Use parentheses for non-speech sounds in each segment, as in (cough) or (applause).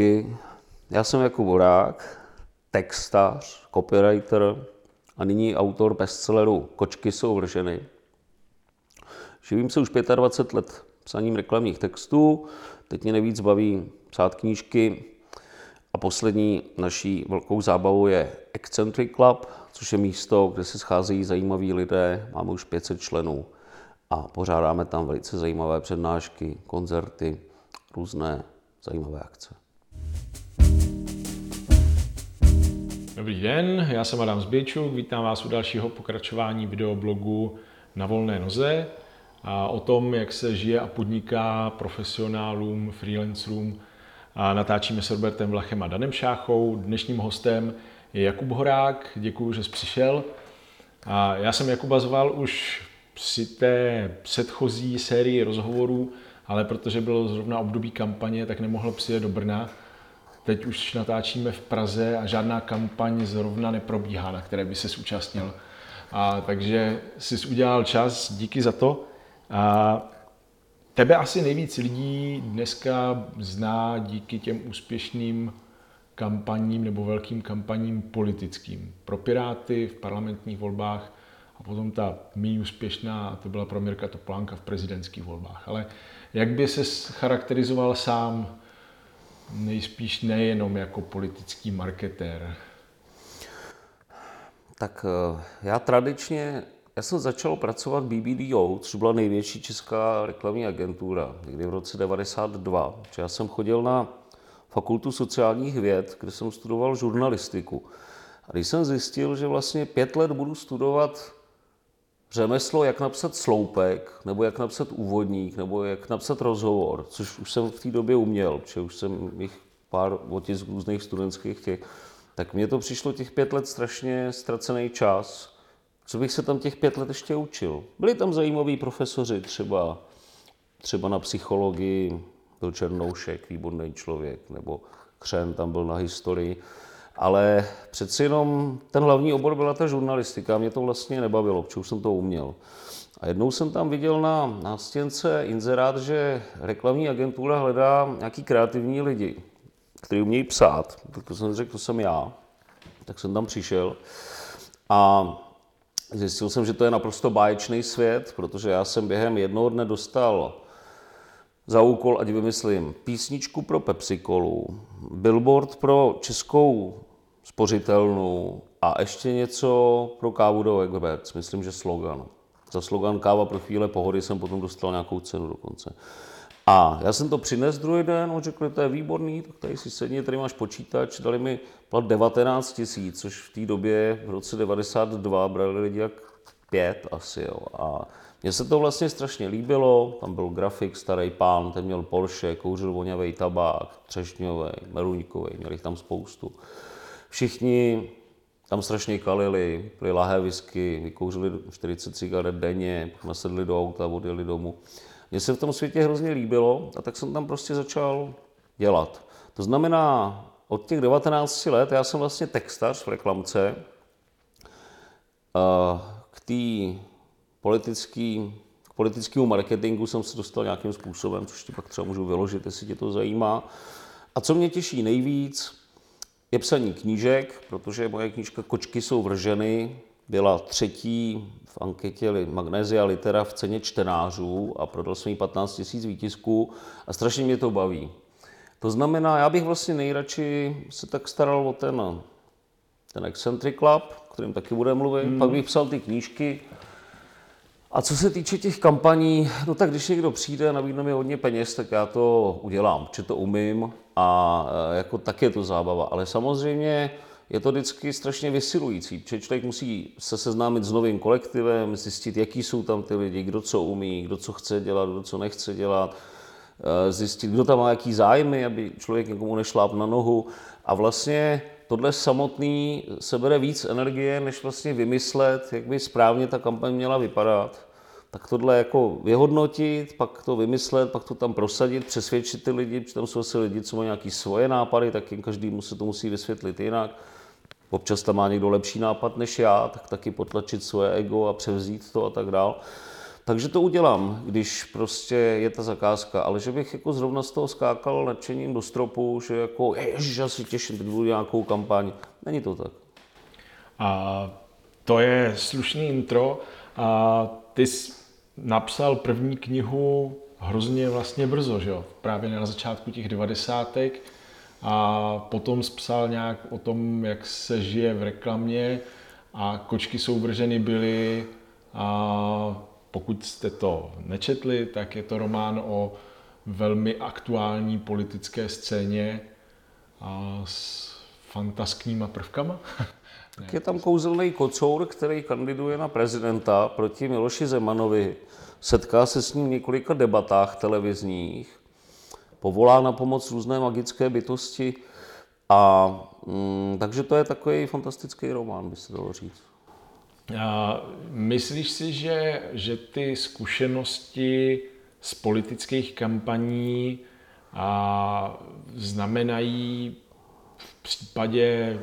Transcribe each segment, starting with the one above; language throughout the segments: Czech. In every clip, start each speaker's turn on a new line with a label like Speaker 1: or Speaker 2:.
Speaker 1: roky. Já jsem Jakub Horák, textař, copywriter a nyní autor bestselleru Kočky jsou vrženy. Živím se už 25 let psaním reklamních textů, teď mě nejvíc baví psát knížky a poslední naší velkou zábavou je Eccentric Club, což je místo, kde se scházejí zajímaví lidé, máme už 500 členů a pořádáme tam velice zajímavé přednášky, koncerty, různé zajímavé akce.
Speaker 2: Dobrý den, já jsem Adam Zbějčuk, vítám vás u dalšího pokračování videoblogu Na volné noze a o tom, jak se žije a podniká profesionálům, freelancerům. A natáčíme s Robertem Vlachem a Danem Šáchou. Dnešním hostem je Jakub Horák, děkuji, že jsi přišel. A já jsem Jakuba zval už při té předchozí sérii rozhovorů, ale protože bylo zrovna období kampaně, tak nemohl přijet do Brna. Teď už natáčíme v Praze a žádná kampaň zrovna neprobíhá, na které by se zúčastnil. A takže jsi udělal čas, díky za to. A tebe asi nejvíc lidí dneska zná díky těm úspěšným kampaním nebo velkým kampaním politickým. Pro Piráty v parlamentních volbách a potom ta méně úspěšná, to byla pro Mirka Topolánka v prezidentských volbách. Ale jak by se charakterizoval sám nejspíš nejenom jako politický marketér?
Speaker 1: Tak eh, já tradičně, já jsem začal pracovat BBDO, což byla největší česká reklamní agentura, někdy v roce 92. Já jsem chodil na fakultu sociálních věd, kde jsem studoval žurnalistiku. A když jsem zjistil, že vlastně pět let budu studovat řemeslo, jak napsat sloupek, nebo jak napsat úvodník, nebo jak napsat rozhovor, což už jsem v té době uměl, protože už jsem jich pár otisk různých studentských těch, tak mně to přišlo těch pět let strašně ztracený čas. Co bych se tam těch pět let ještě učil? Byli tam zajímaví profesoři, třeba, třeba na psychologii byl Černoušek, výborný člověk, nebo Křen tam byl na historii, ale přeci jenom ten hlavní obor byla ta žurnalistika, mě to vlastně nebavilo, protože už jsem to uměl. A jednou jsem tam viděl na nástěnce inzerát, že reklamní agentura hledá nějaký kreativní lidi, kteří umějí psát. Tak to jsem řekl, to jsem já. Tak jsem tam přišel a zjistil jsem, že to je naprosto báječný svět, protože já jsem během jednoho dne dostal za úkol, ať vymyslím písničku pro Pepsi-Colu, billboard pro českou spořitelnu a ještě něco pro kávu do Egberts, myslím, že slogan. Za slogan Káva pro chvíle pohody jsem potom dostal nějakou cenu dokonce. A já jsem to přines druhý den, on řekl, to je výborný, tak tady si sedni, tady máš počítač, dali mi plat 19 tisíc, což v té době v roce 92 brali lidi jak pět asi, jo. A mně se to vlastně strašně líbilo, tam byl grafik, starý pán, ten měl Porsche, kouřil voňavý tabák, třešňový, meruňkový, měli jich tam spoustu. Všichni tam strašně kalili, pili lahé whisky, vykouřili 40 cigaret denně, nasedli do auta, odjeli domů. Mně se v tom světě hrozně líbilo a tak jsem tam prostě začal dělat. To znamená, od těch 19 let já jsem vlastně textař v reklamce. K té politický, k politickému marketingu jsem se dostal nějakým způsobem, což ti pak třeba můžu vyložit, jestli tě to zajímá. A co mě těší nejvíc, je psaní knížek, protože moje knížka Kočky jsou vrženy byla třetí v anketě Magnézia Litera v ceně čtenářů a prodal jsem jí 15 000 výtisků a strašně mě to baví. To znamená, já bych vlastně nejradši se tak staral o ten, ten Eccentric Club, o kterým taky budeme mluvit, hmm. pak bych psal ty knížky, a co se týče těch kampaní, no tak když někdo přijde a nabídne mi hodně peněz, tak já to udělám, že to umím a e, jako tak je to zábava. Ale samozřejmě je to vždycky strašně vysilující, protože člověk musí se seznámit s novým kolektivem, zjistit, jaký jsou tam ty lidi, kdo co umí, kdo co chce dělat, kdo co nechce dělat, e, zjistit, kdo tam má jaký zájmy, aby člověk někomu nešláp na nohu. A vlastně tohle samotný sebere víc energie, než vlastně vymyslet, jak by správně ta kampaň měla vypadat. Tak tohle jako vyhodnotit, pak to vymyslet, pak to tam prosadit, přesvědčit ty lidi, protože tam jsou asi lidi, co mají nějaké svoje nápady, tak jim každý se to musí vysvětlit jinak. Občas tam má někdo lepší nápad než já, tak taky potlačit svoje ego a převzít to a tak dál. Takže to udělám, když prostě je ta zakázka, ale že bych jako zrovna z toho skákal nadšením do stropu, že jako ježiš, já si těším, teď budu nějakou kampaň. Není to tak.
Speaker 2: A to je slušný intro. A ty jsi napsal první knihu hrozně vlastně brzo, že jo? Právě na začátku těch devadesátek. A potom psal nějak o tom, jak se žije v reklamě a kočky jsou vrženy byly a pokud jste to nečetli, tak je to román o velmi aktuální politické scéně a s fantaskníma prvkama. (laughs)
Speaker 1: Tak je tam kouzelný kocour, který kandiduje na prezidenta proti Miloši Zemanovi. Setká se s ním v několika debatách televizních, povolá na pomoc různé magické bytosti a mm, takže to je takový fantastický román, by se dalo říct.
Speaker 2: A myslíš si, že, že ty zkušenosti z politických kampaní a znamenají v případě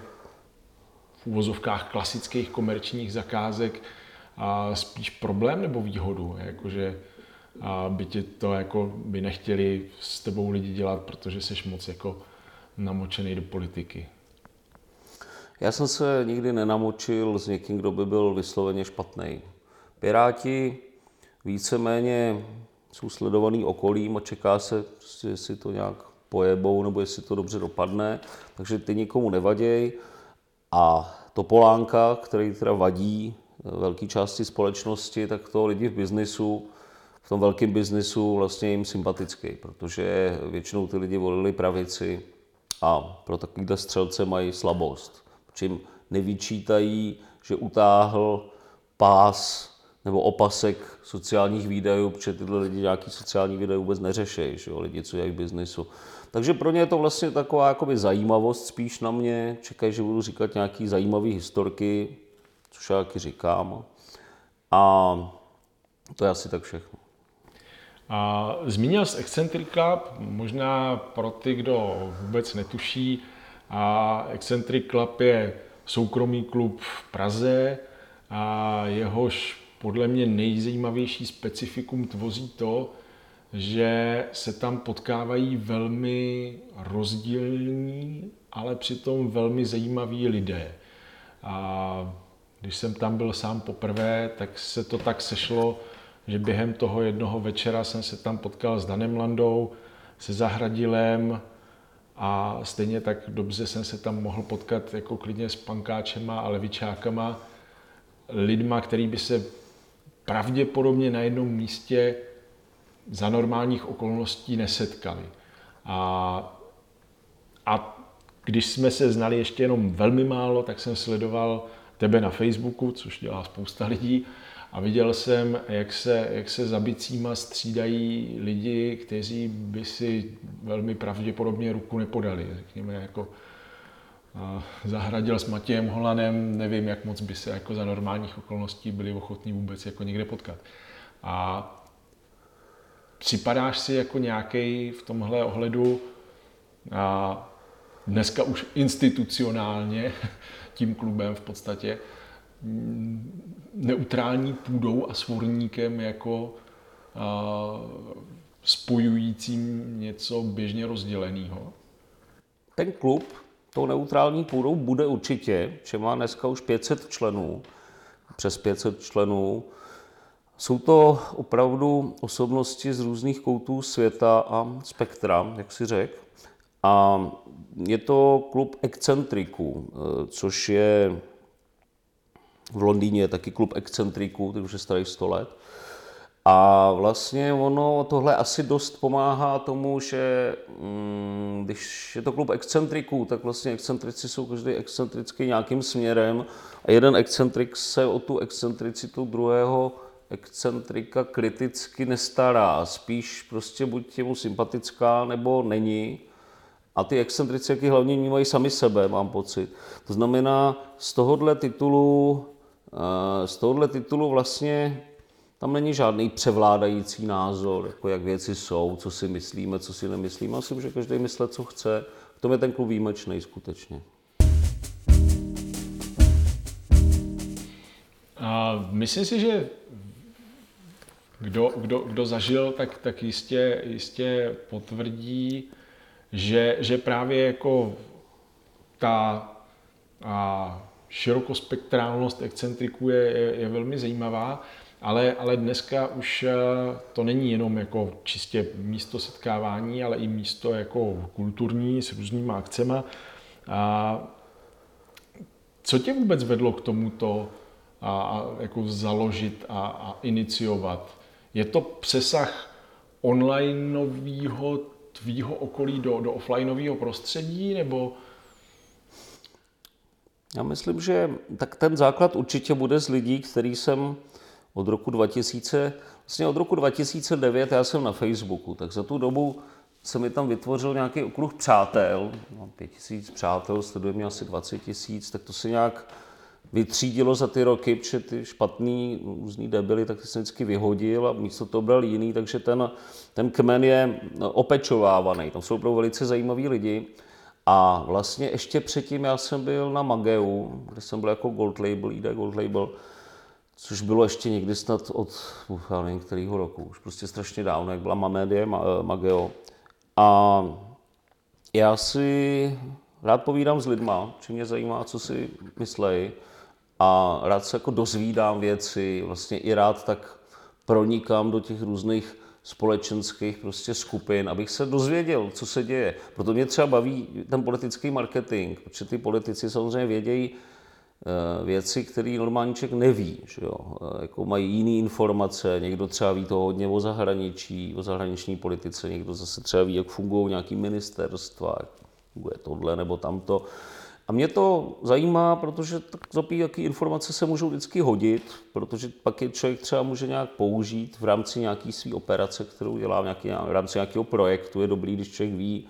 Speaker 2: v úvozovkách klasických komerčních zakázek a spíš problém nebo výhodu? Jakože a by ti to jako by nechtěli s tebou lidi dělat, protože jsi moc jako namočený do politiky.
Speaker 1: Já jsem se nikdy nenamočil s někým, kdo by byl vysloveně špatný. Piráti víceméně jsou sledovaný okolím a čeká se, prostě, jestli to nějak pojebou nebo jestli to dobře dopadne, takže ty nikomu nevaděj. A Topolánka, který teda vadí velké části společnosti, tak to lidi v biznisu, v tom velkém biznisu vlastně jim sympatický, protože většinou ty lidi volili pravici a pro takovýhle střelce mají slabost čím nevyčítají, že utáhl pás nebo opasek sociálních výdajů, protože tyhle lidi nějaký sociální výdaje vůbec neřeší, že jo, lidi, co je v biznisu. Takže pro ně je to vlastně taková jakoby zajímavost spíš na mě. Čekají, že budu říkat nějaký zajímavý historky, což já taky říkám. A to je asi tak všechno.
Speaker 2: A zmínil jsi Eccentric Club, možná pro ty, kdo vůbec netuší, a Eccentric Club je soukromý klub v Praze a jehož podle mě nejzajímavější specifikum tvoří to, že se tam potkávají velmi rozdílní, ale přitom velmi zajímaví lidé. A když jsem tam byl sám poprvé, tak se to tak sešlo, že během toho jednoho večera jsem se tam potkal s Danem Landou, se Zahradilem, a stejně tak dobře jsem se tam mohl potkat jako klidně s pankáčema a levičákama, lidma, který by se pravděpodobně na jednom místě za normálních okolností nesetkali. A, a když jsme se znali ještě jenom velmi málo, tak jsem sledoval tebe na Facebooku, což dělá spousta lidí, a viděl jsem, jak se, jak se za bicíma střídají lidi, kteří by si velmi pravděpodobně ruku nepodali. Řekněme, jako zahradil s Matějem Holanem, nevím, jak moc by se jako za normálních okolností byli ochotní vůbec jako někde potkat. A připadáš si jako nějaký v tomhle ohledu a dneska už institucionálně (laughs) tím klubem v podstatě neutrální půdou a svorníkem jako spojujícím něco běžně rozděleného?
Speaker 1: Ten klub tou neutrální půdou bude určitě, že má dneska už 500 členů, přes 500 členů. Jsou to opravdu osobnosti z různých koutů světa a spektra, jak si řekl. A je to klub excentriků, což je v Londýně je taky klub excentriků, který už je starý 100 let. A vlastně ono tohle asi dost pomáhá tomu, že mm, když je to klub excentriků, tak vlastně excentrici jsou každý excentrický nějakým směrem a jeden excentrik se o tu excentricitu druhého excentrika kriticky nestará. Spíš prostě buď je mu sympatická, nebo není. A ty excentrici, jaký hlavně vnímají sami sebe, mám pocit. To znamená, z tohohle titulu z tohohle titulu vlastně tam není žádný převládající názor, jako jak věci jsou, co si myslíme, co si nemyslíme. Myslím, že každý myslí, co chce. V tom je ten klub výjimečný skutečně.
Speaker 2: A myslím si, že kdo, kdo, kdo zažil, tak, tak jistě, jistě potvrdí, že, že právě jako ta a širokospektrálnost excentriků je, je, je velmi zajímavá, ale, ale dneska už eh, to není jenom jako čistě místo setkávání, ale i místo jako kulturní s různýma akcema. A co tě vůbec vedlo k tomuto a, a jako založit a, a iniciovat? Je to přesah onlineového tvýho okolí do, do offlineového prostředí, nebo
Speaker 1: já myslím, že tak ten základ určitě bude z lidí, který jsem od roku 2000, vlastně od roku 2009 já jsem na Facebooku, tak za tu dobu se mi tam vytvořil nějaký okruh přátel, mám pět tisíc přátel, sleduje mě asi 20 tisíc, tak to se nějak vytřídilo za ty roky, protože ty špatný různý debily, tak ty jsem vždycky vyhodil a místo toho bral jiný, takže ten, ten kmen je opečovávaný. Tam jsou opravdu velice zajímaví lidi. A vlastně ještě předtím já jsem byl na Mageu, kde jsem byl jako Gold Label, ID Gold Label, což bylo ještě někdy snad od, já nevím, kterého roku, už prostě strašně dávno, jak byla Mamedie, eh, Mageo. A já si rád povídám s lidma, či mě zajímá, co si myslejí a rád se jako dozvídám věci, vlastně i rád tak pronikám do těch různých společenských prostě skupin, abych se dozvěděl, co se děje. Proto mě třeba baví ten politický marketing, protože ty politici samozřejmě vědějí eh, věci, které normální člověk neví. Že jo? Eh, jako mají jiné informace, někdo třeba ví to hodně o zahraničí, o zahraniční politice, někdo zase třeba ví, jak fungují nějaké ministerstva, jak funguje tohle nebo tamto. A mě to zajímá, protože tak zopí, jaký informace se můžou vždycky hodit, protože pak je člověk třeba může nějak použít v rámci nějaké své operace, kterou dělá v, nějaký, v rámci nějakého projektu. Je dobrý, když člověk ví,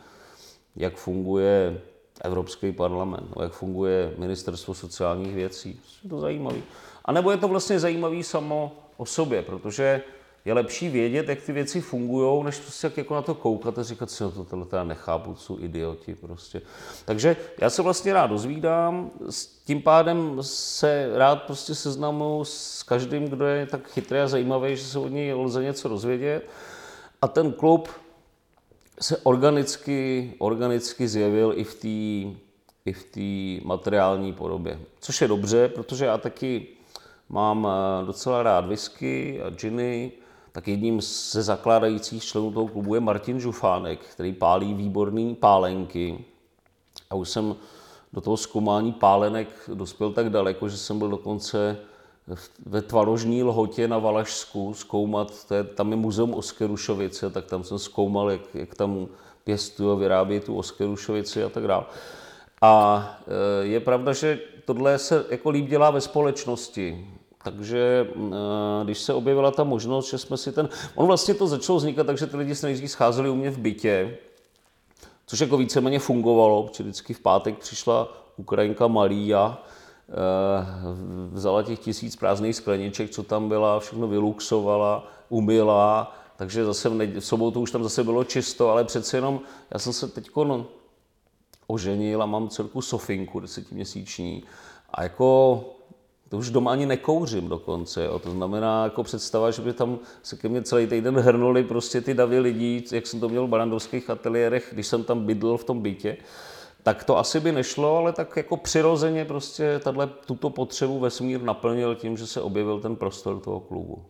Speaker 1: jak funguje Evropský parlament, jak funguje Ministerstvo sociálních věcí. Je to zajímavé. A nebo je to vlastně zajímavé samo o sobě, protože je lepší vědět, jak ty věci fungují, než prostě jak jako na to koukat a říkat si, no to tohle já nechápu, jsou idioti prostě. Takže já se vlastně rád dozvídám, s tím pádem se rád prostě seznamu s každým, kdo je tak chytrý a zajímavý, že se od něj lze něco dozvědět. A ten klub se organicky, organicky zjevil i v té i v té materiální podobě. Což je dobře, protože já taky mám eh, docela rád whisky a džiny, tak jedním ze zakládajících členů toho klubu je Martin Žufánek, který pálí výborný pálenky. A už jsem do toho zkoumání pálenek dospěl tak daleko, že jsem byl dokonce ve tvarožní lhotě na Valašsku zkoumat, to je, tam je muzeum Oskerušovice, tak tam jsem zkoumal, jak, jak tam pěstují a vyrábí tu Oskerušovici a tak dále. A e, je pravda, že tohle se jako líp dělá ve společnosti. Takže eh, když se objevila ta možnost, že jsme si ten... On vlastně to začalo vznikat takže ty lidi se nejdřív scházeli u mě v bytě, což jako víceméně fungovalo, protože vždycky v pátek přišla Ukrajinka Maria, eh, vzala těch tisíc prázdných skleniček, co tam byla, všechno vyluxovala, umila, takže zase v, neděli, v sobotu už tam zase bylo čisto, ale přece jenom já jsem se teď oženil a mám celku sofinku desetiměsíční a jako to už doma ani nekouřím dokonce. Jo. To znamená jako představa, že by tam se ke mně celý týden hrnuli prostě ty davy lidí, jak jsem to měl v barandovských ateliérech, když jsem tam bydlel v tom bytě. Tak to asi by nešlo, ale tak jako přirozeně prostě tato, tuto potřebu vesmír naplnil tím, že se objevil ten prostor toho klubu.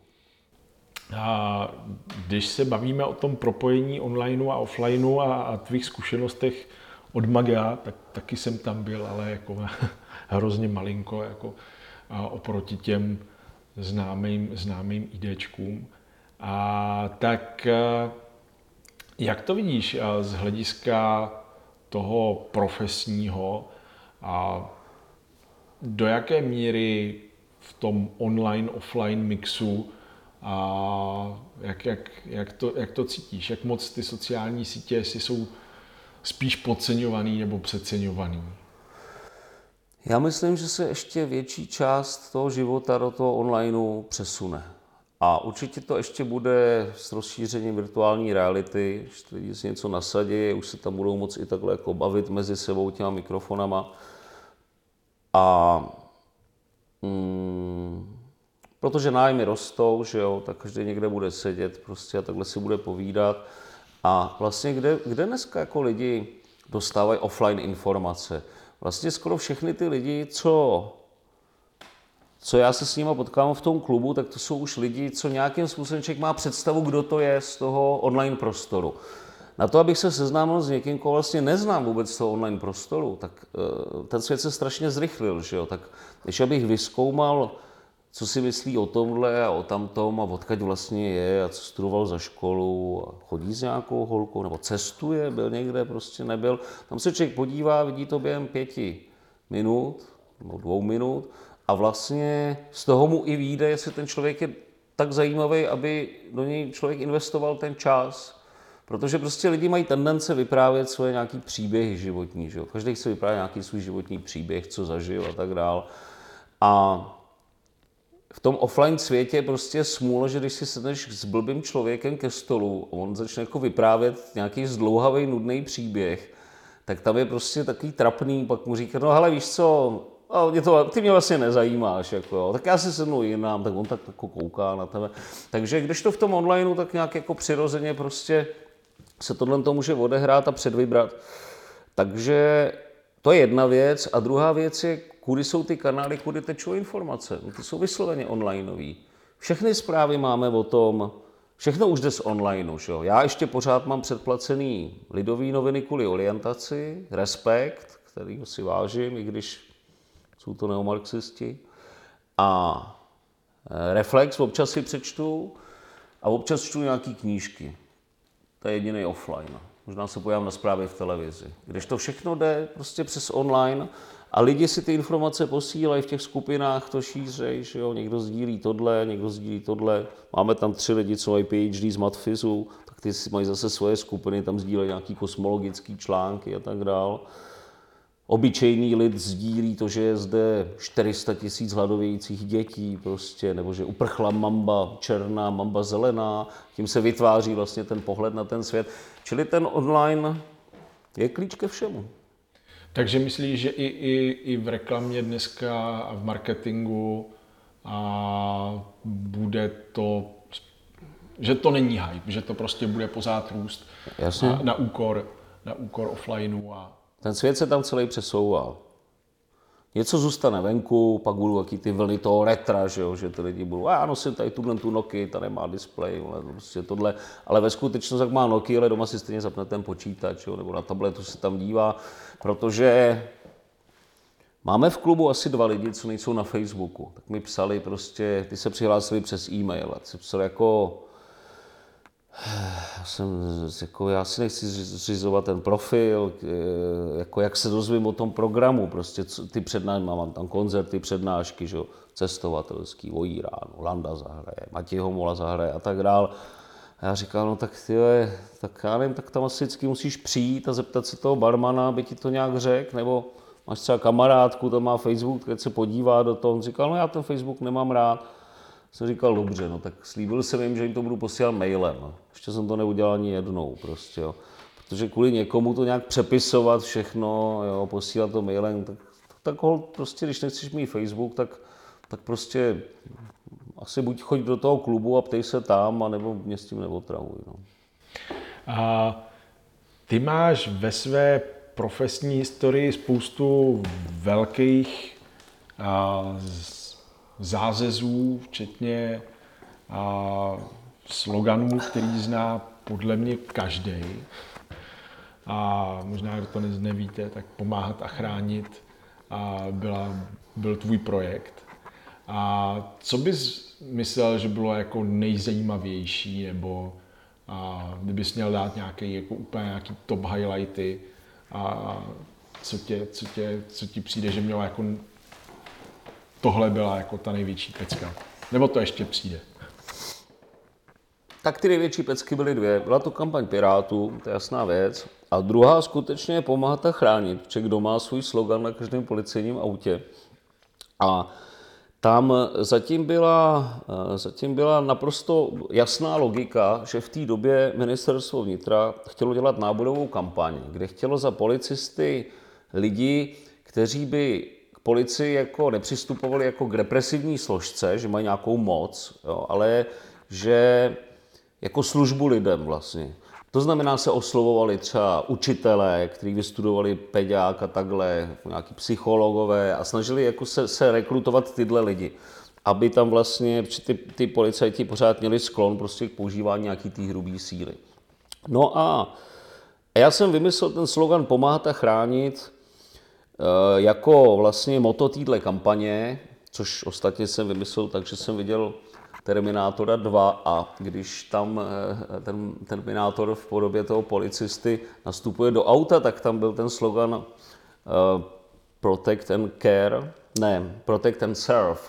Speaker 2: A když se bavíme o tom propojení onlineu a offlineu a, a tvých zkušenostech od Magia, tak taky jsem tam byl, ale jako (laughs) hrozně malinko, jako oproti těm známým, známým IDčkům. A tak jak to vidíš z hlediska toho profesního a do jaké míry v tom online, offline mixu a jak, jak, jak, to, jak to cítíš? Jak moc ty sociální sítě, jsou spíš podceňovaný nebo přeceňovaný?
Speaker 1: Já myslím, že se ještě větší část toho života do toho onlineu přesune. A určitě to ještě bude s rozšířením virtuální reality, že lidi si něco nasadí, už se tam budou moct i takhle jako bavit mezi sebou těma mikrofonama. A mm, protože nájmy rostou, že jo, tak každý někde bude sedět prostě a takhle si bude povídat. A vlastně kde, kde dneska jako lidi dostávají offline informace? Vlastně skoro všechny ty lidi, co co já se s nimi potkám v tom klubu, tak to jsou už lidi, co nějakým způsobem člověk má představu, kdo to je z toho online prostoru. Na to, abych se seznámil s někým, koho vlastně neznám vůbec z toho online prostoru, tak eh, ten svět se strašně zrychlil, že jo? Tak když abych vyskoumal, co si myslí o tomhle a o tamtom a odkaď vlastně je a co studoval za školu a chodí s nějakou holkou nebo cestuje, byl někde, prostě nebyl. Tam se člověk podívá, vidí to během pěti minut nebo dvou minut a vlastně z toho mu i vyjde, jestli ten člověk je tak zajímavý, aby do něj člověk investoval ten čas. Protože prostě lidi mají tendence vyprávět svoje nějaký příběhy životní. Že jo? Každý chce vyprávět nějaký svůj životní příběh, co zažil a tak dál. A v tom offline světě prostě smůla, že když si sedneš s blbým člověkem ke stolu a on začne jako vyprávět nějaký zdlouhavý, nudný příběh, tak tam je prostě takový trapný, pak mu říká, no hele, víš co, a mě to, ty mě vlastně nezajímáš, jako jo. tak já si sednu jinam, tak on tak jako kouká na tebe. Takže když to v tom onlineu tak nějak jako přirozeně prostě se tohle to může odehrát a předvybrat. Takže to je jedna věc. A druhá věc je, kudy jsou ty kanály, kudy tečou informace. No, ty jsou vysloveně onlineový. Všechny zprávy máme o tom, všechno už jde z onlineu. Že? Já ještě pořád mám předplacený lidový noviny kvůli orientaci, Respekt, který si vážím, i když jsou to neomarxisti. A e, Reflex občas si přečtu a občas čtu nějaký knížky. To je jediný offline. Možná se pojám na zprávy v televizi. Když to všechno jde prostě přes online a lidi si ty informace posílají v těch skupinách, to šířej, že jo, někdo sdílí tohle, někdo sdílí tohle. Máme tam tři lidi, co mají PhD z matfizu, tak ty si mají zase svoje skupiny, tam sdílejí nějaký kosmologický články a tak dále. Obyčejný lid sdílí to, že je zde 400 tisíc hladovějících dětí, prostě, nebo že uprchla mamba černá, mamba zelená, tím se vytváří vlastně ten pohled na ten svět. Čili ten online je klíč ke všemu.
Speaker 2: Takže myslíš, že i, i, i v reklamě dneska a v marketingu a bude to, že to není hype, že to prostě bude pořád růst
Speaker 1: Jasně.
Speaker 2: Na, na, úkor, na úkor offlineu a
Speaker 1: ten svět se tam celý přesouval. Něco zůstane venku, pak budou taky ty vlny toho retra, že, jo, že ty lidi budou, a já nosím tady tuhle tu Nokia, ta nemá displej, prostě tohle, ale ve skutečnosti tak má Nokia, ale doma si stejně zapne ten počítač, jo, nebo na tabletu se tam dívá, protože máme v klubu asi dva lidi, co nejsou na Facebooku, tak mi psali prostě, ty se přihlásili přes e-mail, a ty psali jako, (sighs) jsem, jako, já si nechci zřizovat ten profil, eh, jako jak se dozvím o tom programu, prostě ty přednášky, mám tam koncerty, přednášky, že, cestovatelský, Iránu, Landa zahraje, Matěj Homola zahraje a tak dál. A já říkal, no tak ty, tak já nevím, tak tam asi vždycky musíš přijít a zeptat se toho barmana, aby ti to nějak řekl, nebo máš třeba kamarádku, tam má Facebook, keď se podívá do toho, on říkal, no já ten Facebook nemám rád jsem říkal, dobře, no tak slíbil jsem jim, že jim to budu posílat mailem. Ještě jsem to neudělal ani jednou prostě, jo. Protože kvůli někomu to nějak přepisovat všechno, jo, posílat to mailem, tak, tak hol, prostě, když nechceš mít Facebook, tak, tak prostě asi buď choď do toho klubu a ptej se tam, anebo mě s tím neotravuj. No.
Speaker 2: A ty máš ve své profesní historii spoustu velkých a, zázezů, včetně a, sloganů, který zná podle mě každý. A možná, kdo to nevíte, tak pomáhat a chránit a byla, byl tvůj projekt. A co bys myslel, že bylo jako nejzajímavější, nebo a kdybys měl dát nějaký, jako úplně nějaký top highlighty a co, tě, co, tě, co ti přijde, že mělo jako tohle byla jako ta největší pecka. Nebo to ještě přijde?
Speaker 1: Tak ty největší pecky byly dvě. Byla to kampaň Pirátů, to je jasná věc. A druhá skutečně je pomáhat a chránit, protože kdo má svůj slogan na každém policejním autě. A tam zatím byla, zatím byla naprosto jasná logika, že v té době ministerstvo vnitra chtělo dělat náborovou kampaň, kde chtělo za policisty lidi, kteří by policii jako nepřistupovali jako k represivní složce, že mají nějakou moc, jo, ale že jako službu lidem vlastně. To znamená, se oslovovali třeba učitelé, kteří vystudovali peďák a takhle, nějaký psychologové a snažili jako se, se rekrutovat tyhle lidi aby tam vlastně, ty, ty policajti pořád měli sklon prostě k používání nějaký té hrubé síly. No a já jsem vymyslel ten slogan pomáhat a chránit jako vlastně moto téhle kampaně, což ostatně jsem vymyslel, takže jsem viděl Terminátora 2 a když tam eh, ten Terminátor v podobě toho policisty nastupuje do auta, tak tam byl ten slogan uh, Protect and Care, ne, Protect and Serve,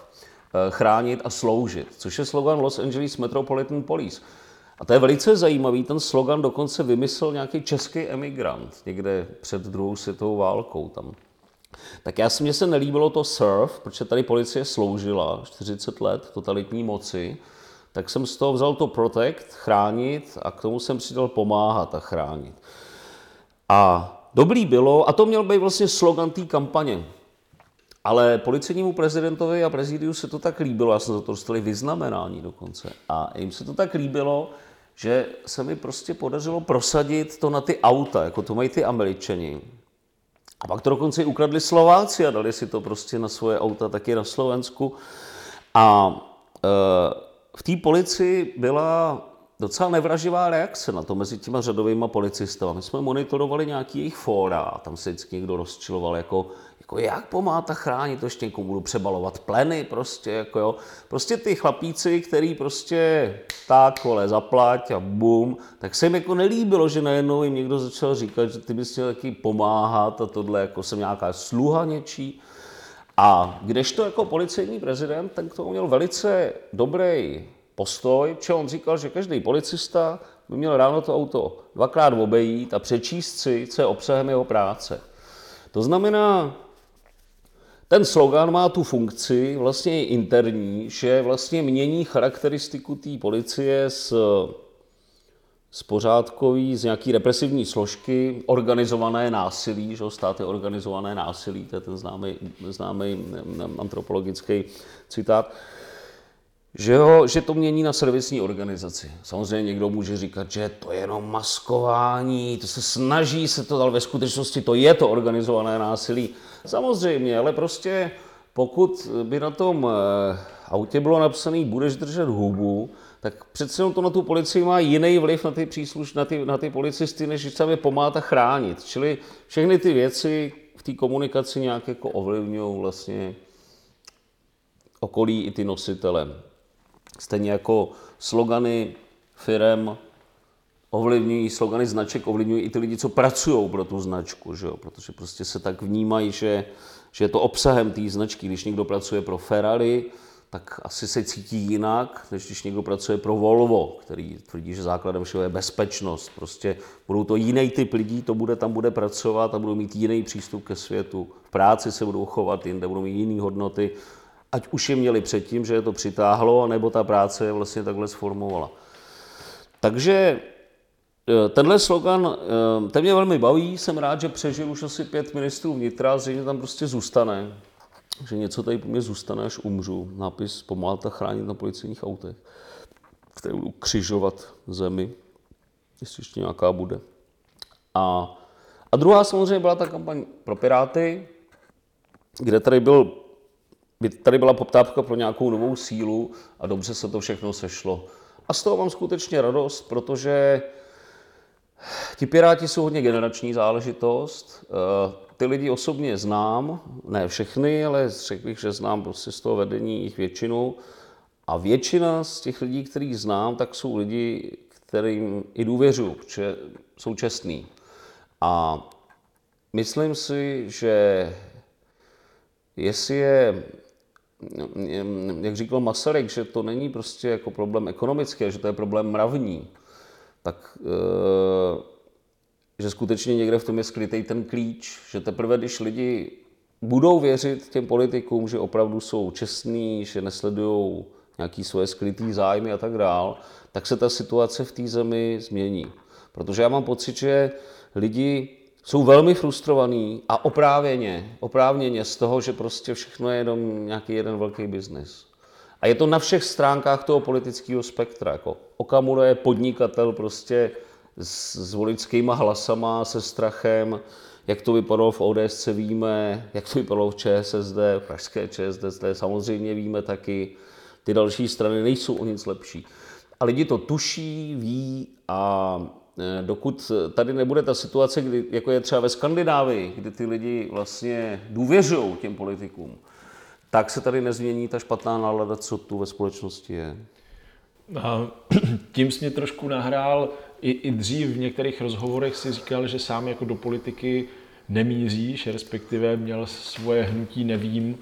Speaker 1: chránit a sloužit, což je slogan Los Angeles Metropolitan Police. A to je velice zajímavý, ten slogan dokonce vymyslel nějaký český emigrant někde před druhou světovou válkou tam. Tak já si mě se nelíbilo to surf, protože tady policie sloužila 40 let totalitní moci, tak jsem z toho vzal to protect, chránit a k tomu jsem přidal pomáhat a chránit. A dobrý bylo, a to měl být vlastně slogan té kampaně, ale policejnímu prezidentovi a prezidiu se to tak líbilo, já jsem za to dostali vyznamenání dokonce, a jim se to tak líbilo, že se mi prostě podařilo prosadit to na ty auta, jako to mají ty američani. A pak to dokonce ukradli Slováci a dali si to prostě na svoje auta taky na Slovensku. A e, v té policii byla docela nevraživá reakce na to mezi těma řadovými policistami. My jsme monitorovali nějaký jejich fóra a tam se vždycky někdo rozčiloval jako jako jak pomáta chránit, to ještě někomu budu přebalovat pleny, prostě, jako jo. Prostě ty chlapíci, který prostě tak, vole, zaplať a bum, tak se jim jako nelíbilo, že najednou jim někdo začal říkat, že ty bys měl taky pomáhat a tohle, jako jsem nějaká sluha něčí. A kdežto jako policejní prezident, tak to měl velice dobrý postoj, protože on říkal, že každý policista by měl ráno to auto dvakrát obejít a přečíst si, co je obsahem jeho práce. To znamená, ten slogan má tu funkci, vlastně interní, že vlastně mění charakteristiku té policie z, z pořádkový, z nějaký represivní složky, organizované násilí, že stát je organizované násilí, to je ten známý, známý antropologický citát, že, ho, že to mění na servisní organizaci. Samozřejmě někdo může říkat, že to je jenom maskování, to se snaží se to, ale ve skutečnosti to je to organizované násilí. Samozřejmě, ale prostě pokud by na tom eh, autě bylo napsané budeš držet hubu, tak přece to na tu policii má jiný vliv na ty, přísluš, na ty, na ty policisty, než se pomáhat a chránit. Čili všechny ty věci v té komunikaci nějak jako ovlivňují vlastně okolí i ty nositele. Stejně jako slogany firem ovlivňují, slogany značek ovlivňují i ty lidi, co pracují pro tu značku, že jo? protože prostě se tak vnímají, že, že je to obsahem té značky. Když někdo pracuje pro Ferrari, tak asi se cítí jinak, než když někdo pracuje pro Volvo, který tvrdí, že základem všeho je bezpečnost. Prostě budou to jiný typ lidí, to bude, tam bude pracovat a budou mít jiný přístup ke světu. V práci se budou chovat jinde, budou mít jiné hodnoty, ať už je měli předtím, že je to přitáhlo, nebo ta práce je vlastně takhle sformovala. Takže Eh, tenhle slogan, eh, ten mě velmi baví, jsem rád, že přežil už asi pět ministrů vnitra, zřejmě tam prostě zůstane, že něco tady po mě zůstane, až umřu. Nápis pomáhat a chránit na policejních autech, které budou křižovat zemi, jestli ještě nějaká bude. A, a druhá samozřejmě byla ta kampaň pro Piráty, kde tady byl tady byla poptávka pro nějakou novou sílu a dobře se to všechno sešlo. A z toho mám skutečně radost, protože Ti Piráti jsou hodně generační záležitost. Eh, ty lidi osobně znám, ne všechny, ale řekl bych, že znám prostě z toho vedení jich většinu. A většina z těch lidí, kterých znám, tak jsou lidi, kterým i důvěřuji, protože jsou čestní. A myslím si, že jestli je, jak říkal Masaryk, že to není prostě jako problém ekonomický, že to je problém mravní, tak eh, že skutečně někde v tom je skrytý ten klíč, že teprve když lidi budou věřit těm politikům, že opravdu jsou čestní, že nesledují nějaký svoje skrytý zájmy a tak dál, tak se ta situace v té zemi změní. Protože já mám pocit, že lidi jsou velmi frustrovaní a oprávněně, oprávněně z toho, že prostě všechno je jenom nějaký jeden velký biznis. A je to na všech stránkách toho politického spektra. Jako Okamura je podnikatel prostě s, s voličskýma hlasama, se strachem, jak to vypadalo v ODS víme, jak to vypadalo v ČSSD, v pražské ČSSD samozřejmě víme taky. Ty další strany nejsou o nic lepší. A lidi to tuší, ví a dokud tady nebude ta situace, kdy, jako je třeba ve Skandinávii, kdy ty lidi vlastně důvěřují těm politikům, tak se tady nezmění ta špatná nálada, co tu ve společnosti je.
Speaker 2: A (clears throat) tím jsi mě trošku nahrál, i, i dřív v některých rozhovorech si říkal, že sám jako do politiky nemíříš, respektive měl svoje hnutí nevím,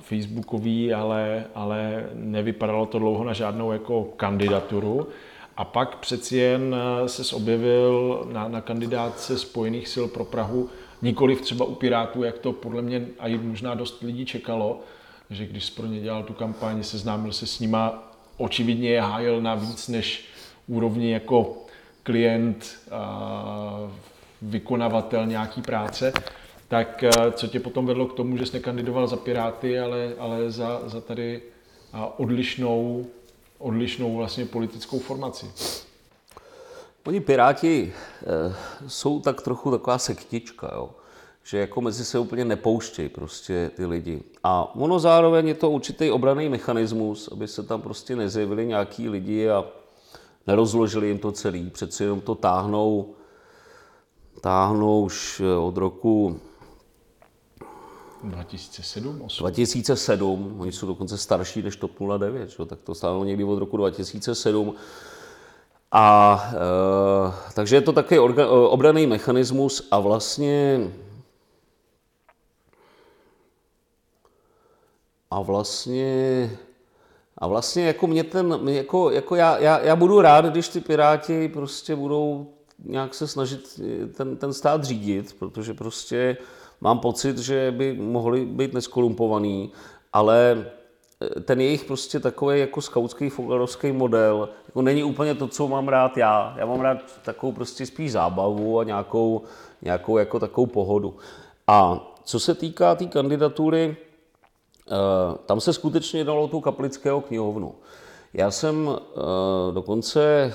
Speaker 2: facebookový, ale, ale nevypadalo to dlouho na žádnou jako kandidaturu. A pak přeci jen se objevil na, na kandidátce Spojených sil pro Prahu, nikoliv třeba u Pirátů, jak to podle mě a i možná dost lidí čekalo, že když pro ně dělal tu kampaň, seznámil se s nima, očividně je hájil na víc než úrovni jako klient, vykonavatel nějaký práce, tak eh, co tě potom vedlo k tomu, že jsi nekandidoval za Piráty, ale, ale za, za tady odlišnou, odlišnou vlastně politickou formaci?
Speaker 1: Oni Piráti e, jsou tak trochu taková sektička, jo? že jako mezi se úplně nepouštějí prostě ty lidi. A ono zároveň je to určitý obraný mechanismus, aby se tam prostě nezjevili nějaký lidi a nerozložili jim to celý. Přeci jenom to táhnou, táhnou už od roku
Speaker 2: 2007? 8.
Speaker 1: 2007, oni jsou dokonce starší než TOP 09, že? tak to stálo někdy od roku 2007. A e, takže je to takový orga, obraný mechanismus a vlastně a vlastně a vlastně jako mě ten, jako, jako já, já, já, budu rád, když ty Piráti prostě budou nějak se snažit ten, ten stát řídit, protože prostě mám pocit, že by mohli být neskolumpovaný, ale eh, ten jejich prostě takový jako skautský foglarovský model jako není úplně to, co mám rád já. Já mám rád takovou prostě spíš zábavu a nějakou, nějakou jako takovou pohodu. A co se týká té tý kandidatury, eh, tam se skutečně dalo tu kaplického knihovnu. Já jsem eh, dokonce,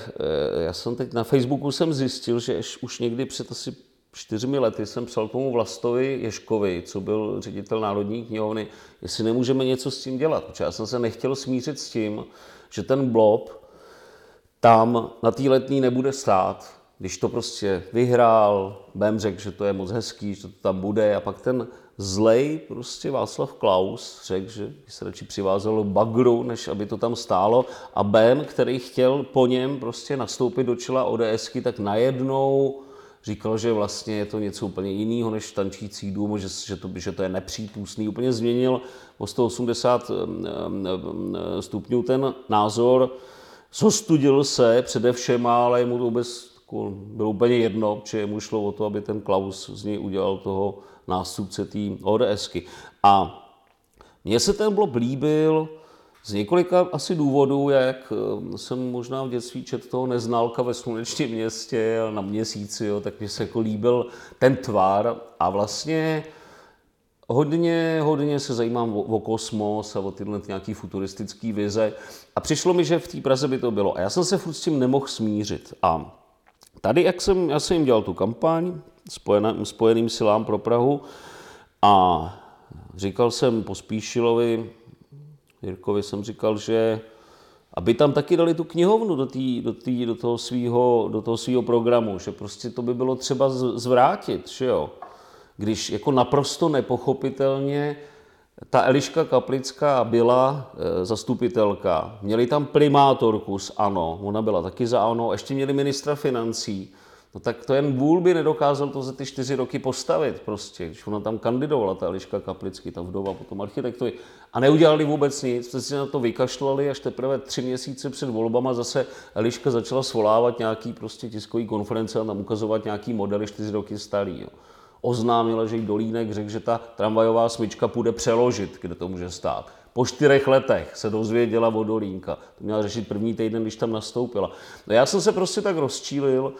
Speaker 1: já jsem teď na Facebooku jsem zjistil, že už někdy před asi čtyřmi lety jsem psal tomu Vlastovi Ješkovi, co byl ředitel Národní knihovny, jestli nemůžeme něco s tím dělat. Protože já jsem se nechtěl smířit s tím, že ten blob tam na té letní nebude stát. Když to prostě vyhrál, Bem řekl, že to je moc hezký, že to tam bude a pak ten zlej prostě Václav Klaus řekl, že by se radši přivázelo bagru, než aby to tam stálo a Bem, který chtěl po něm prostě nastoupit do čela ODSky, tak najednou říkal, že vlastně je to něco úplně jiného než tančící dům, že, že, to, že to je nepřípustný. Úplně změnil o 180 stupňů ten názor, zostudil se především, ale mu to vůbec jako, bylo úplně jedno, že mu šlo o to, aby ten Klaus z něj udělal toho nástupce té ODSky. A mně se ten blok líbil, z několika asi důvodů, jak eh, jsem možná v dětství čet toho neznalka ve slunečním městě na měsíci, jo, tak mi se jako líbil ten tvar a vlastně hodně, hodně se zajímám o, o kosmos a o tyhle nějaký futuristický vize a přišlo mi, že v té Praze by to bylo. A já jsem se furt s tím nemohl smířit. A tady, jak jsem, já jsem jim dělal tu kampaň spojeným, spojeným silám pro Prahu a říkal jsem Pospíšilovi, Jirkovi jsem říkal, že aby tam taky dali tu knihovnu do, tý, do, tý, do toho svého do toho svýho programu, že prostě to by bylo třeba zvrátit, že jo. Když jako naprosto nepochopitelně ta Eliška Kaplická byla e, zastupitelka, měli tam primátorku z ANO, ona byla taky za ANO, ještě měli ministra financí, No tak to jen vůl by nedokázal to za ty čtyři roky postavit prostě, když ona tam kandidovala, ta Eliška Kaplicky, ta vdova potom architektovi. A neudělali vůbec nic, jste si na to vykašlali, až teprve tři měsíce před volbama zase Eliška začala svolávat nějaký prostě tiskový konference a tam ukazovat nějaký modely čtyři roky starý. Jo. Oznámila, že jí Dolínek řekl, že ta tramvajová smyčka půjde přeložit, kde to může stát. Po čtyřech letech se dozvěděla od Dolínka. To měla řešit první týden, když tam nastoupila. No já jsem se prostě tak rozčílil,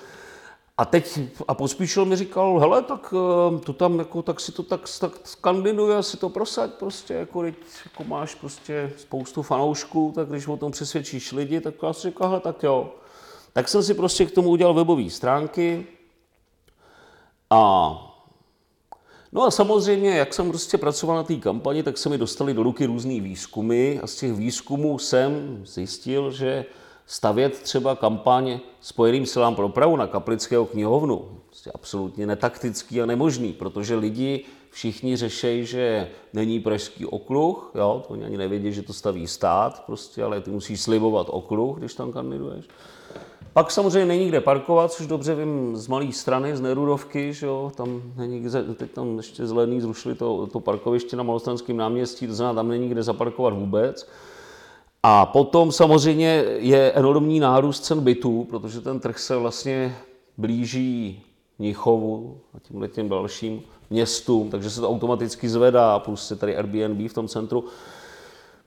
Speaker 1: A teď, a Pospíšil mi říkal, hele, tak eh, to tam, jako, tak si to tak, tak kandiduje, si to prosaď prostě, jako, teď, jako máš prostě spoustu fanoušků, tak když o tom přesvědčíš lidi, tak já si říkal, hele, tak jo. Tak jsem si prostě k tomu udělal webové stránky a No a samozřejmě, jak jsem prostě pracoval na té kampani, tak se mi dostali do ruky různý výzkumy a z těch výzkumů jsem zjistil, že stavět třeba kampaň Spojeným silám pro pravu na Kaplického knihovnu. Prostě absolutně netaktický a nemožný, protože lidi všichni řešejí, že není pražský okruh, jo, to oni ani nevědí, že to staví stát, prostě, ale ty musíš slibovat okruh, když tam kandiduješ. Pak samozřejmě není kde parkovat, což dobře vím z malé strany, z Nerudovky, že jo, tam není teď tam ještě zelený zrušili to, to parkoviště na Malostranském náměstí, to znamená, tam není kde zaparkovat vůbec. A potom samozřejmě je enormní nárůst cen bytů, protože ten trh se vlastně blíží Nichovu a tímhle těm dalším městům, takže se to automaticky zvedá, plus je tady Airbnb v tom centru.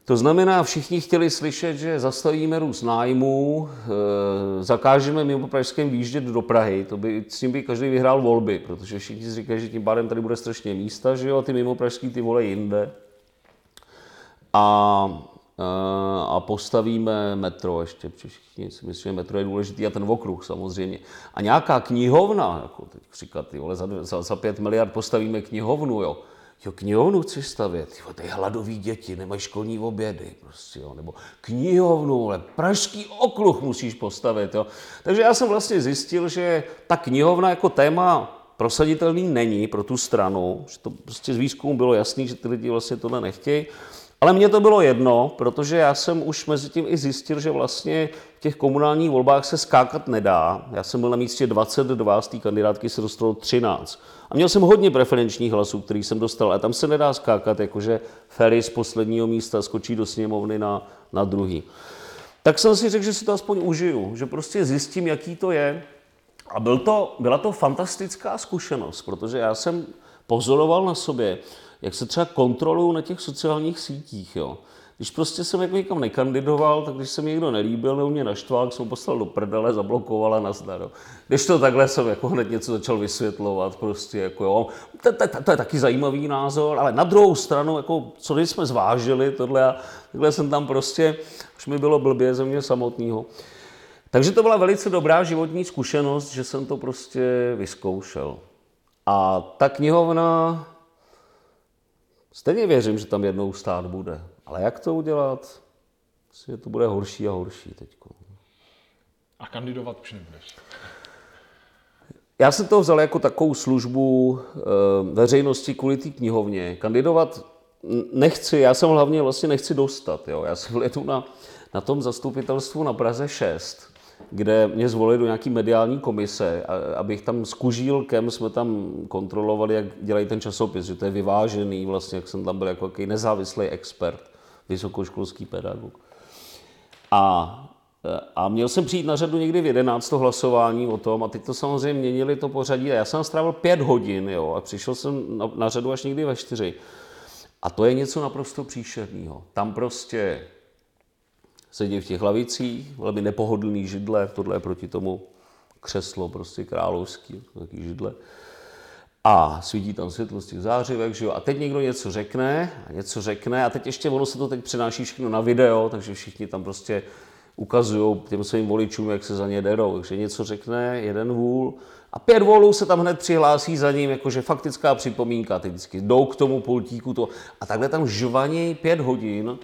Speaker 1: To znamená, všichni chtěli slyšet, že zastavíme růst nájmů, e, zakážeme mimo pražském výjíždět do Prahy, to by, s tím by každý vyhrál volby, protože všichni si říkají, že tím pádem tady bude strašně místa, že jo, a ty mimo pražský ty vole jinde. A a postavíme metro ještě, všichni si myslí, že metro je důležitý a ten okruh samozřejmě. A nějaká knihovna, jako teď říkat, ty vole, za, za, za pět miliard postavíme knihovnu, jo. Jo, knihovnu chceš stavět, jo, ty hladový děti, nemají školní obědy, prostě, jo, nebo knihovnu, ale pražský okruh musíš postavit, jo. Takže já jsem vlastně zjistil, že ta knihovna jako téma prosaditelný není pro tu stranu, že to prostě z výzkumu bylo jasný, že ty lidi vlastně tohle nechtějí. Ale mně to bylo jedno, protože já jsem už mezi tím i zjistil, že vlastně v těch komunálních volbách se skákat nedá. Já jsem byl na místě 22, z té kandidátky se dostalo 13. A měl jsem hodně preferenčních hlasů, který jsem dostal, ale tam se nedá skákat, jakože Ferry z posledního místa skočí do sněmovny na, na druhý. Tak jsem si řekl, že si to aspoň užiju, že prostě zjistím, jaký to je. A byl to, byla to fantastická zkušenost, protože já jsem pozoroval na sobě, jak se třeba kontrolují na těch sociálních sítích. Jo. Když prostě jsem jako někam nekandidoval, tak když se mi někdo nelíbil nebo mě naštval, tak jsem poslal do prdele, zablokoval a nazdar. Když to takhle jsem jako hned něco začal vysvětlovat, prostě jako jo, to, to, to, to, je taky zajímavý názor, ale na druhou stranu, jako co když jsme zvážili tohle a takhle jsem tam prostě, už mi bylo blbě ze mě samotného. Takže to byla velice dobrá životní zkušenost, že jsem to prostě vyzkoušel. A ta knihovna Stejně věřím, že tam jednou stát bude. Ale jak to udělat? Myslím, že to bude horší a horší teď.
Speaker 2: A kandidovat už nebudeš.
Speaker 1: Já jsem to vzal jako takovou službu e, veřejnosti kvůli té knihovně. Kandidovat nechci, já jsem hlavně vlastně nechci dostat. Jo. Já jsem letu na, na tom zastupitelstvu na Praze 6 kde mě zvolili do nějaký mediální komise, abych tam s kužílkem jsme tam kontrolovali, jak dělají ten časopis, že to je vyvážený, vlastně, jak jsem tam byl jako nezávislý expert, vysokoškolský pedagog. A, a měl jsem přijít na řadu někdy v 11 to hlasování o tom a teď to samozřejmě měnili to pořadí a já jsem strávil pět hodin jo, a přišel jsem na, na řadu až někdy ve čtyři. A to je něco naprosto příšerného. Tam prostě sedí v těch lavicích, velmi nepohodlný židle, tohle je proti tomu křeslo prostě královský, taký židle. A svítí tam světlo z těch zářivek, že jo. A teď někdo něco řekne, a něco řekne, a teď ještě ono se to teď přináší všechno na video, takže všichni tam prostě ukazují těm svým voličům, jak se za ně derou. Takže něco řekne jeden vůl a pět volů se tam hned přihlásí za ním, jakože faktická připomínka, ty vždycky jdou k tomu pultíku to, a takhle tam žvaní pět hodin,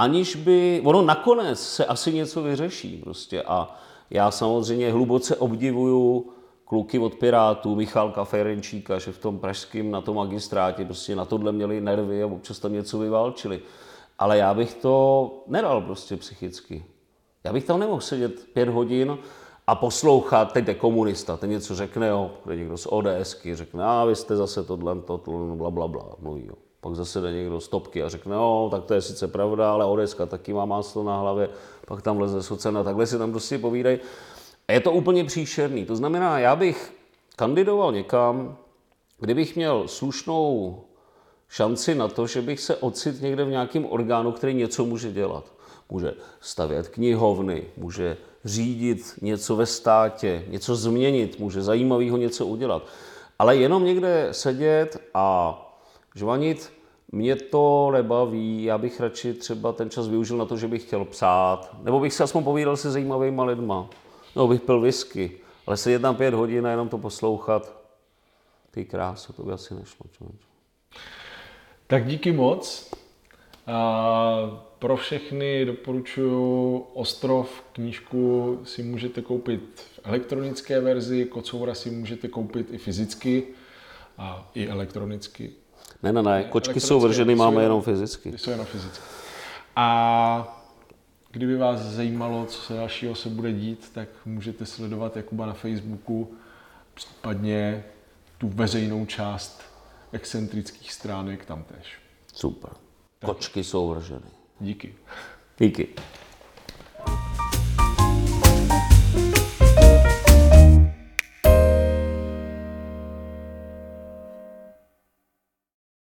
Speaker 1: aniž by, ono nakonec se asi něco vyřeší prostě a já samozřejmě hluboce obdivuju kluky od Pirátů, Michalka Ferenčíka, že v tom pražském na tom magistrátě prostě na tohle měli nervy a občas tam něco vyválčili. Ale já bych to nedal prostě psychicky. Já bych tam nemohl sedět pět hodin a poslouchat, teď je komunista, ten něco řekne, jo, někdo z ODSky řekne, a vy jste zase tohle, tohle, bla, bla, bla, mluví, jo. Pak zase jde někdo z topky a řekne, no, tak to je sice pravda, ale Odeska taky má máslo na hlavě, pak tam leze socina, takhle si tam prostě povídají. A je to úplně příšerný. To znamená, já bych kandidoval někam, kdybych měl slušnou šanci na to, že bych se ocit někde v nějakém orgánu, který něco může dělat. může stavět knihovny, může řídit něco ve státě, něco změnit, může zajímavého něco udělat. Ale jenom někde sedět a žvanit, mě to nebaví, já bych radši třeba ten čas využil na to, že bych chtěl psát, nebo bych se aspoň povídal se zajímavými lidma, nebo bych pil whisky, ale sedět tam pět hodin a jenom to poslouchat, ty krásu, to by asi nešlo. Člověč.
Speaker 2: Tak díky moc. A pro všechny doporučuji Ostrov, knížku si můžete koupit v elektronické verzi, Kocoura si můžete koupit i fyzicky a i elektronicky.
Speaker 1: Ne, ne, ne, kočky jsou vrženy, máme jenom fyzicky.
Speaker 2: Jsou jenom fyzicky. A kdyby vás zajímalo, co se dalšího se bude dít, tak můžete sledovat Jakuba na Facebooku, případně tu veřejnou část excentrických stránek tam tež.
Speaker 1: Super. Kočky jsou vrženy.
Speaker 2: Díky.
Speaker 1: Díky.